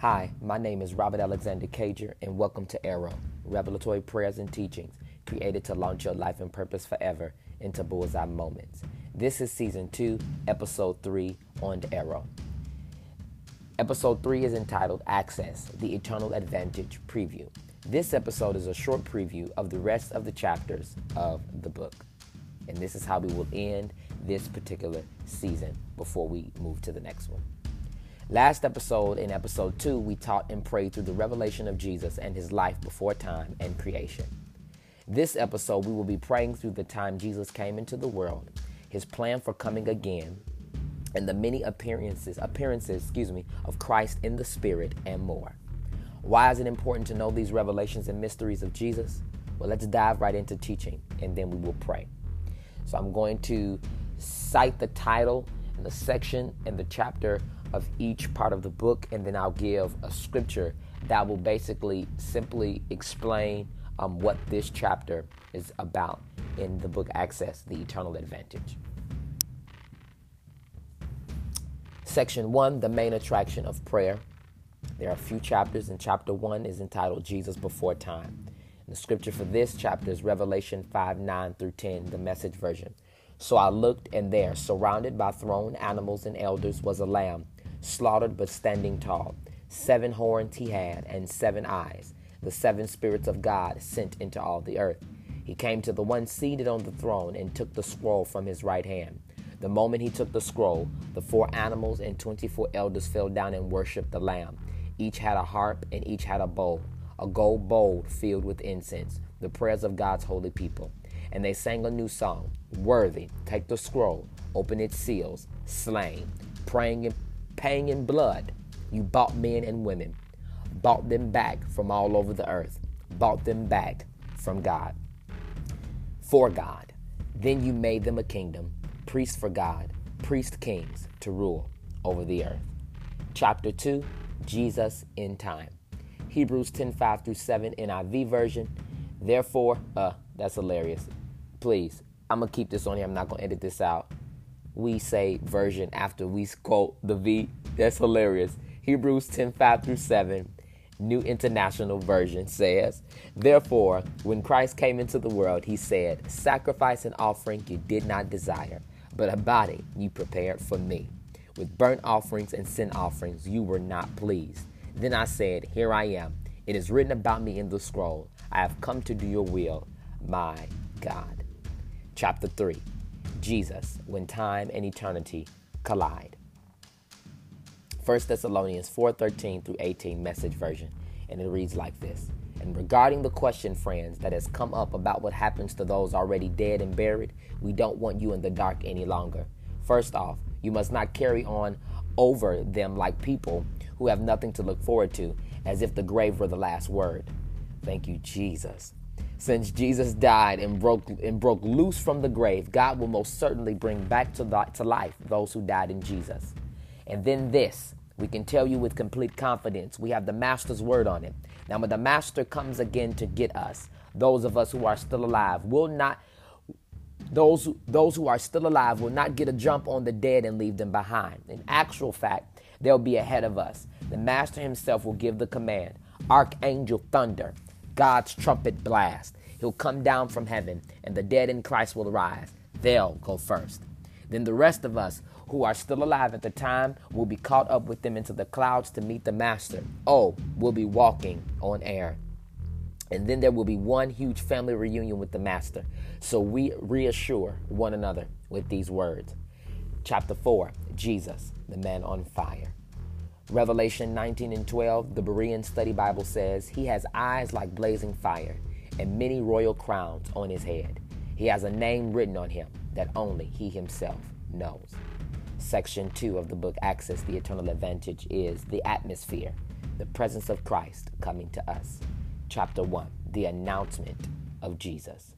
Hi, my name is Robert Alexander Cager, and welcome to Arrow, revelatory prayers and teachings created to launch your life and purpose forever into bullseye moments. This is season two, episode three on Arrow. Episode three is entitled Access The Eternal Advantage Preview. This episode is a short preview of the rest of the chapters of the book. And this is how we will end this particular season before we move to the next one. Last episode, in episode two, we taught and prayed through the revelation of Jesus and his life before time and creation. This episode, we will be praying through the time Jesus came into the world, his plan for coming again, and the many appearances, appearances, excuse me, of Christ in the Spirit and more. Why is it important to know these revelations and mysteries of Jesus? Well, let's dive right into teaching, and then we will pray. So I'm going to cite the title and the section and the chapter of each part of the book, and then I'll give a scripture that will basically simply explain um, what this chapter is about in the book Access, the Eternal Advantage. Section 1 The Main Attraction of Prayer. There are a few chapters, and chapter 1 is entitled Jesus Before Time. And the scripture for this chapter is Revelation 5 9 through 10, the message version. So I looked, and there, surrounded by throned animals and elders, was a lamb slaughtered but standing tall. Seven horns he had, and seven eyes, the seven spirits of God sent into all the earth. He came to the one seated on the throne and took the scroll from his right hand. The moment he took the scroll, the four animals and twenty four elders fell down and worshipped the Lamb. Each had a harp and each had a bowl, a gold bowl filled with incense, the prayers of God's holy people. And they sang a new song Worthy, take the scroll, open its seals, slain, praying and paying in blood, you bought men and women, bought them back from all over the earth, bought them back from God, for God. Then you made them a kingdom, priests for God, priest kings to rule over the earth. Chapter 2 Jesus in Time. Hebrews 10 5 through 7 NIV version. Therefore, uh, that's hilarious. Please, I'm gonna keep this on here. I'm not gonna edit this out we say version after we quote the V. That's hilarious. Hebrews 10 5 through 7, New International Version says, Therefore, when Christ came into the world, he said, Sacrifice and offering you did not desire, but a body you prepared for me. With burnt offerings and sin offerings you were not pleased. Then I said, Here I am. It is written about me in the scroll. I have come to do your will, my God. Chapter 3 Jesus when time and eternity collide. 1 Thessalonians 4:13 through 18 message version and it reads like this. And regarding the question, friends, that has come up about what happens to those already dead and buried, we don't want you in the dark any longer. First off, you must not carry on over them like people who have nothing to look forward to, as if the grave were the last word. Thank you, Jesus. Since Jesus died and broke and broke loose from the grave, God will most certainly bring back to, the, to life those who died in Jesus. And then this, we can tell you with complete confidence, we have the master's word on it. Now when the master comes again to get us, those of us who are still alive will not those those who are still alive will not get a jump on the dead and leave them behind. In actual fact, they'll be ahead of us. The master himself will give the command. Archangel thunder God's trumpet blast. He'll come down from heaven, and the dead in Christ will rise. They'll go first. Then the rest of us who are still alive at the time will be caught up with them into the clouds to meet the Master. Oh, we'll be walking on air. And then there will be one huge family reunion with the Master. So we reassure one another with these words. Chapter 4 Jesus, the man on fire. Revelation 19 and 12, the Berean Study Bible says, He has eyes like blazing fire and many royal crowns on his head. He has a name written on him that only he himself knows. Section 2 of the book Access the Eternal Advantage is the atmosphere, the presence of Christ coming to us. Chapter 1 The announcement of Jesus.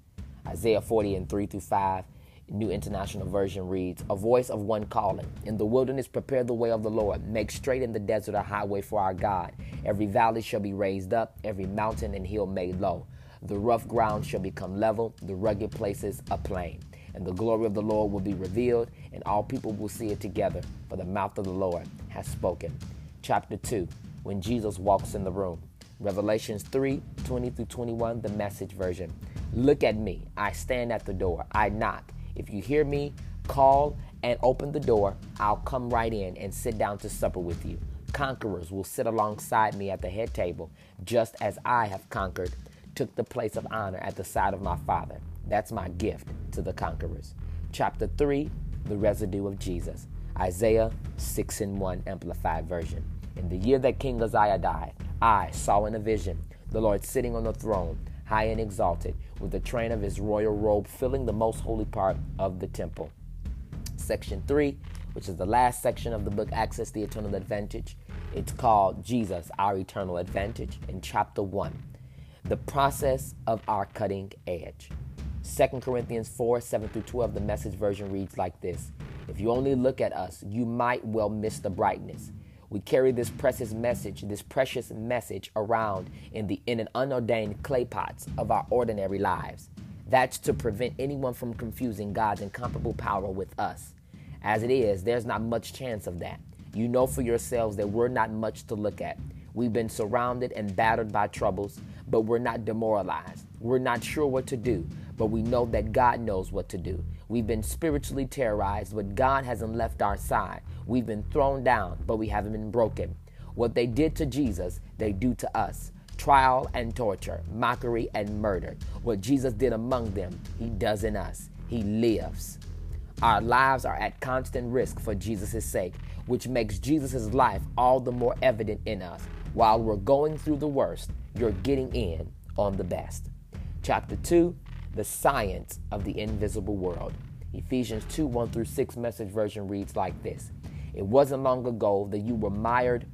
Isaiah 40 and 3 through 5 New International Version reads, A voice of one calling. In the wilderness, prepare the way of the Lord. Make straight in the desert a highway for our God. Every valley shall be raised up, every mountain and hill made low. The rough ground shall become level, the rugged places a plain. And the glory of the Lord will be revealed, and all people will see it together, for the mouth of the Lord has spoken. Chapter 2 when Jesus walks in the room. Revelations 3 20 through 21, the message version. Look at me. I stand at the door. I knock. If you hear me, call and open the door. I'll come right in and sit down to supper with you. Conquerors will sit alongside me at the head table, just as I have conquered, took the place of honor at the side of my Father. That's my gift to the conquerors. Chapter 3 The Residue of Jesus. Isaiah 6 and 1 Amplified Version. In the year that King Uzziah died, I saw in a vision the Lord sitting on the throne, high and exalted, with the train of his royal robe filling the most holy part of the temple. Section 3, which is the last section of the book Access the Eternal Advantage. It's called Jesus, Our Eternal Advantage, in chapter 1. The process of our cutting edge. 2 Corinthians 4 7 through 12, the message version reads like this If you only look at us, you might well miss the brightness. We carry this precious message, this precious message around in the in an unordained clay pots of our ordinary lives. That's to prevent anyone from confusing God's incomparable power with us. As it is, there's not much chance of that. You know for yourselves that we're not much to look at. We've been surrounded and battered by troubles, but we're not demoralized. We're not sure what to do, but we know that God knows what to do. We've been spiritually terrorized, but God hasn't left our side. We've been thrown down, but we haven't been broken. What they did to Jesus, they do to us trial and torture, mockery and murder. What Jesus did among them, he does in us. He lives. Our lives are at constant risk for Jesus' sake, which makes Jesus' life all the more evident in us. While we're going through the worst, you're getting in on the best. Chapter 2 The Science of the Invisible World. Ephesians 2 1 through 6 message version reads like this It wasn't long ago that you were mired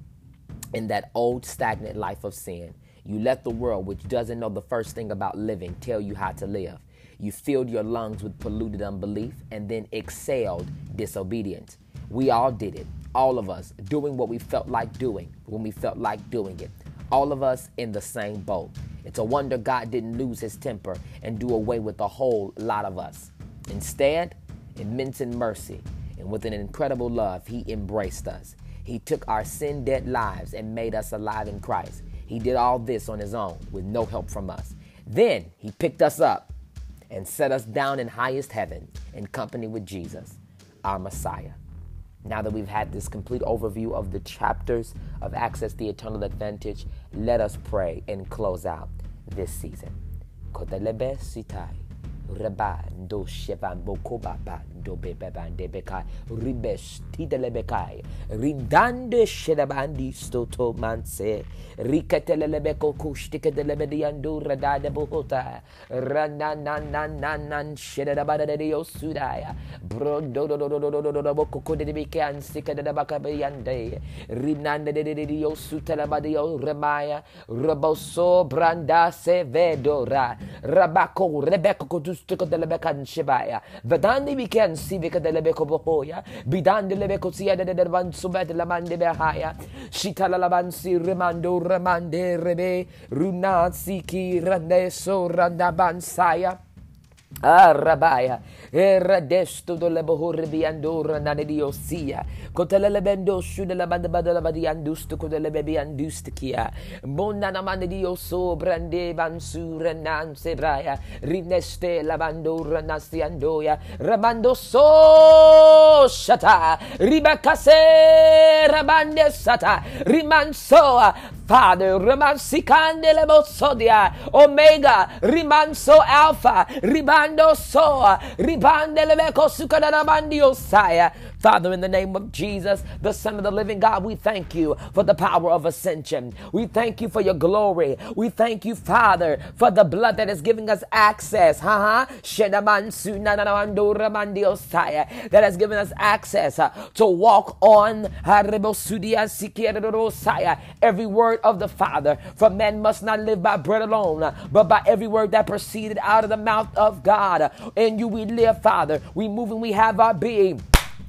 in that old stagnant life of sin. You let the world, which doesn't know the first thing about living, tell you how to live. You filled your lungs with polluted unbelief and then exhaled disobedience. We all did it all of us doing what we felt like doing when we felt like doing it. All of us in the same boat. It's a wonder God didn't lose his temper and do away with a whole lot of us. Instead, immense in mercy and with an incredible love, he embraced us. He took our sin dead lives and made us alive in Christ. He did all this on his own with no help from us. Then he picked us up and set us down in highest heaven in company with Jesus, our Messiah. Now that we've had this complete overview of the chapters of Access the Eternal Advantage, let us pray and close out this season. Rebando Shevan Bokobaba do Bebande Bekai Ribes Tidelebekai Rindande Shedabandi Stoto Manse Rikatelebeko Kustika de Lebediandu Radada Bohota Ranananan Shedabada de Osudaya Brodo Boko de Bikan Sika de Bakabayande Rinanda de Diosutelabadio Remaya Raboso Branda Sevedora Rabako Rebecca Kudustiko de Shibaya Vedandi Bikan Sivika de Lebeko Bohoya Bidan de Lebeko Sia de Derban Subet Lamande Behaya. Shitala Labansi Remando Remande Rebe. Runa Siki Rande So Randa Bansaya Arabaya, Eradesto do lebohore biandora nane diosia, Cotele bendo su de la banda bada la badi andusto co delle bebi andustikia, Bonana mane dio so brande bansura nan sebraya, Rineste la bandora nasti andoya, Ramando so shata, Ribacase rabande sata, Rimansoa, Father, Rimansikande le bosodia, Omega, Rimanso Alpha, Ribando Soa, Ribande leveko sukadarabandio saya. Father, in the name of Jesus, the Son of the living God, we thank you for the power of ascension. We thank you for your glory. We thank you, Father, for the blood that is giving us access. That has given us access uh, to walk on every word of the Father. For men must not live by bread alone, but by every word that proceeded out of the mouth of God. In you we live, Father. We move and we have our being.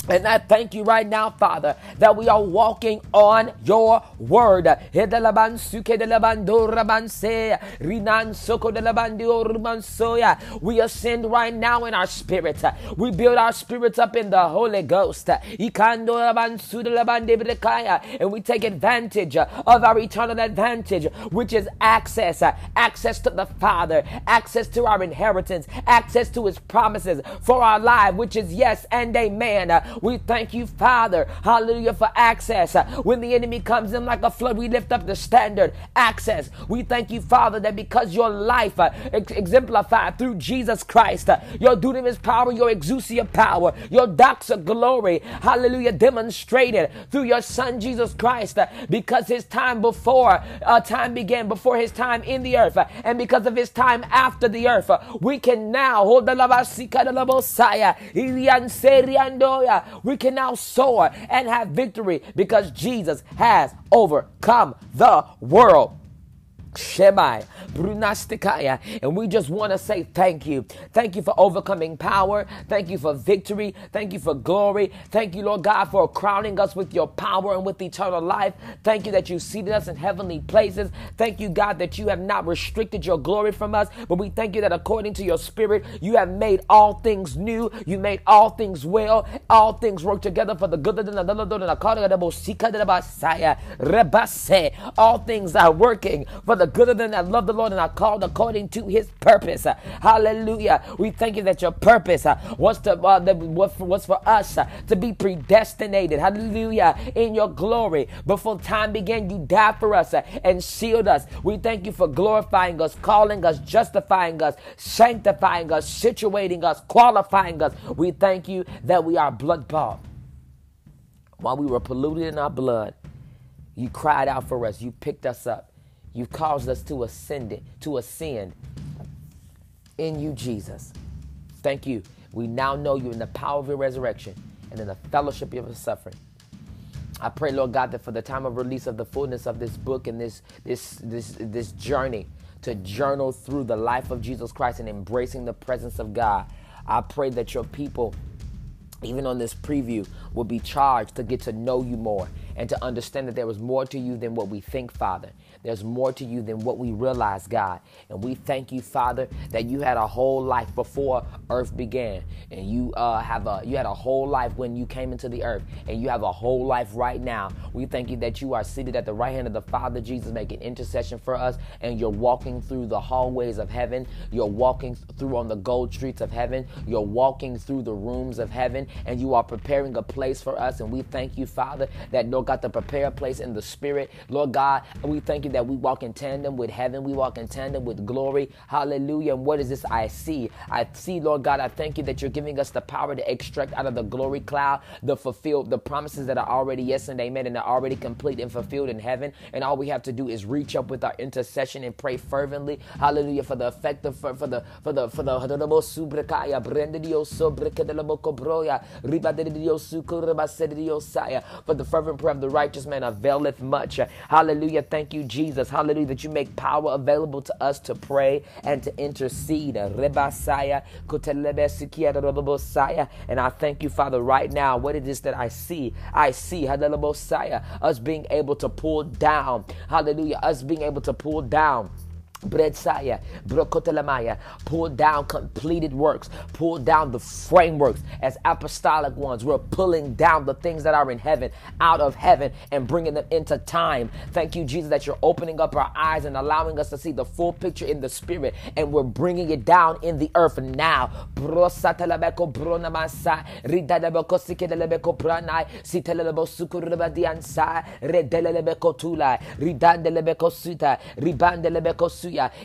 And I thank you right now, Father, that we are walking on your word. We ascend right now in our spirit. We build our spirits up in the Holy Ghost. And we take advantage of our eternal advantage, which is access access to the Father, access to our inheritance, access to his promises for our life, which is yes and amen. We thank you, Father, hallelujah, for access. When the enemy comes in like a flood, we lift up the standard access. We thank you, Father, that because your life uh, ex- exemplified through Jesus Christ, uh, your dunamis power, your exousia power, your doxa glory, hallelujah, demonstrated through your Son Jesus Christ, uh, because his time before time began, before his time in the earth, and because of his time after the earth, we can now hold the we can now soar and have victory because Jesus has overcome the world. Shemai, Brunastikaya. And we just want to say thank you. Thank you for overcoming power. Thank you for victory. Thank you for glory. Thank you, Lord God, for crowning us with your power and with eternal life. Thank you that you seated us in heavenly places. Thank you, God, that you have not restricted your glory from us, but we thank you that according to your spirit, you have made all things new. You made all things well. All things work together for the good of the all things are working for the good of them that love the Lord and are called according to his purpose. Hallelujah. We thank you that your purpose uh, was, to, uh, was for us uh, to be predestinated. Hallelujah. In your glory. Before time began, you died for us uh, and sealed us. We thank you for glorifying us, calling us, justifying us, sanctifying us, situating us, qualifying us. We thank you that we are blood bought. While we were polluted in our blood, you cried out for us. You picked us up. You've caused us to ascend, it, to ascend in you, Jesus. Thank you. We now know you in the power of your resurrection and in the fellowship of your suffering. I pray, Lord God, that for the time of release of the fullness of this book and this this this this journey to journal through the life of Jesus Christ and embracing the presence of God, I pray that your people, even on this preview, will be charged to get to know you more and to understand that there is more to you than what we think, Father. There's more to you than what we realize, God. And we thank you, Father, that you had a whole life before earth began. And you uh, have a you had a whole life when you came into the earth. And you have a whole life right now. We thank you that you are seated at the right hand of the Father Jesus, making intercession for us. And you're walking through the hallways of heaven. You're walking through on the gold streets of heaven. You're walking through the rooms of heaven. And you are preparing a place for us. And we thank you, Father, that Lord God, to prepare a place in the spirit. Lord God, we thank you that we walk in tandem with heaven. We walk in tandem with glory. Hallelujah. And what is this I see? I see, Lord God, I thank you that you're giving us the power to extract out of the glory cloud the fulfilled, the promises that are already yes and amen and are already complete and fulfilled in heaven. And all we have to do is reach up with our intercession and pray fervently. Hallelujah. For the effective, for, for the, for the, for the, for the, for the fervent prayer of the righteous man availeth much. Hallelujah. Thank you, Jesus. Hallelujah. That you make power available to us to pray and to intercede. And I thank you, Father, right now. What it is that I see, I see us being able to pull down. Hallelujah. Us being able to pull down Bredsaya, Brokotelamaya, pull down completed works, pull down the frameworks as apostolic ones. We're pulling down the things that are in heaven out of heaven and bringing them into time. Thank you, Jesus, that you're opening up our eyes and allowing us to see the full picture in the spirit, and we're bringing it down in the earth now.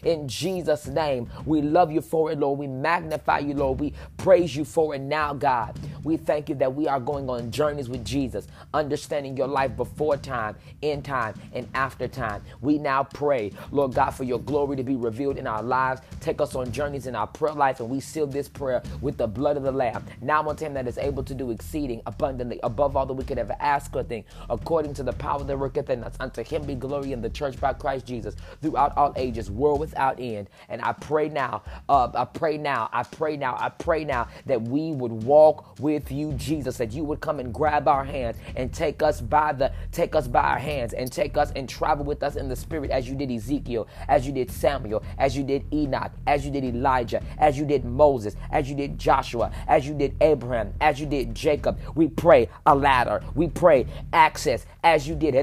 In Jesus' name, we love you for it, Lord. We magnify you, Lord. We praise you for it now, God. We thank you that we are going on journeys with Jesus, understanding your life before time, in time, and after time. We now pray, Lord God, for your glory to be revealed in our lives. Take us on journeys in our prayer life, and we seal this prayer with the blood of the Lamb. Now unto him that is able to do exceeding abundantly above all that we could ever ask or think, according to the power that worketh in us. Unto him be glory in the church by Christ Jesus throughout all ages world without end. And I pray now, uh, I pray now, I pray now, I pray now that we would walk with you, Jesus, that you would come and grab our hands and take us by the take us by our hands and take us and travel with us in the spirit as you did Ezekiel, as you did Samuel, as you did Enoch, as you did Elijah, as you did Moses, as you did Joshua, as you did Abraham, as you did Jacob. We pray a ladder. We pray access as you did.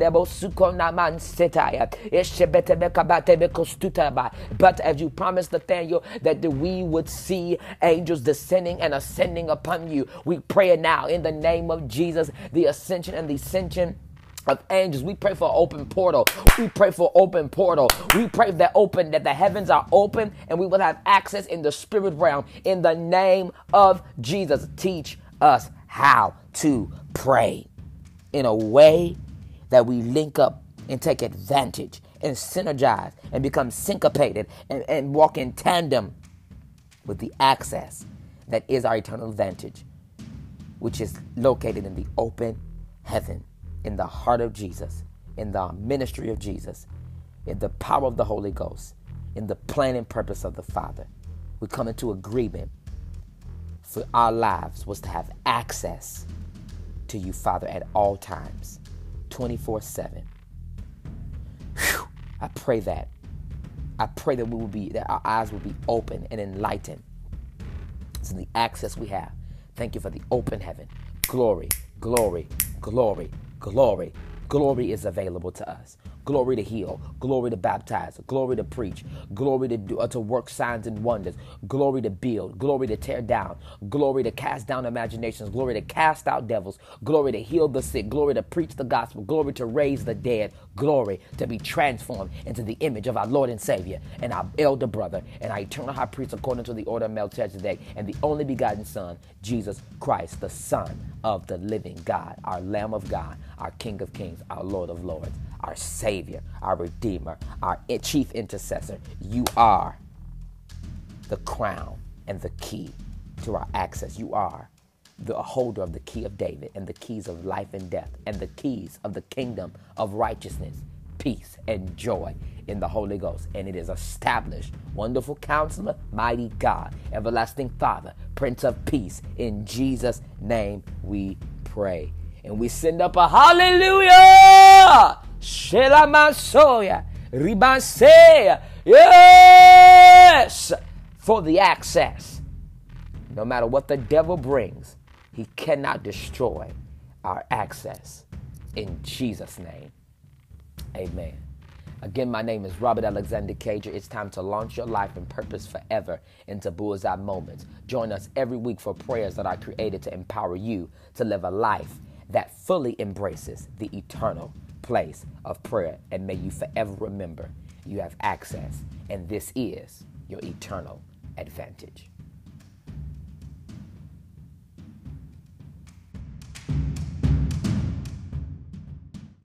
But as you promised Nathaniel that we would see angels descending and ascending upon you, we pray now in the name of Jesus, the ascension and the ascension of angels. We pray for open portal. We pray for open portal. We pray that open that the heavens are open and we will have access in the spirit realm in the name of Jesus. Teach us how to pray in a way that we link up and take advantage and synergize and become syncopated and, and walk in tandem with the access that is our eternal advantage, which is located in the open heaven in the heart of Jesus, in the ministry of Jesus, in the power of the Holy Ghost, in the plan and purpose of the Father. We come into agreement for our lives was to have access to you, Father, at all times, 24 7. I pray that. I pray that we will be, that our eyes will be open and enlightened. to the access we have. Thank you for the open heaven. Glory, glory, glory, glory. Glory is available to us. Glory to heal. Glory to baptize. Glory to preach. Glory to do, uh, to work signs and wonders. Glory to build. Glory to tear down. Glory to cast down imaginations. Glory to cast out devils. Glory to heal the sick. Glory to preach the gospel. Glory to raise the dead. Glory to be transformed into the image of our Lord and Savior and our elder brother and our eternal high priest according to the order of Melchizedek and the only begotten Son, Jesus Christ, the Son of the living God, our Lamb of God, our King of Kings, our Lord of Lords, our Savior, our Redeemer, our chief intercessor. You are the crown and the key to our access. You are the holder of the key of David and the keys of life and death and the keys of the kingdom of righteousness, peace, and joy in the Holy Ghost. And it is established. Wonderful counselor, mighty God, everlasting Father, Prince of Peace. In Jesus' name we pray. And we send up a hallelujah! Shelamasoya, Ribanseya, yes! For the access. No matter what the devil brings, he cannot destroy our access. In Jesus' name, amen. Again, my name is Robert Alexander Cager. It's time to launch your life and purpose forever into bullseye moments. Join us every week for prayers that are created to empower you to live a life that fully embraces the eternal place of prayer. And may you forever remember you have access, and this is your eternal advantage.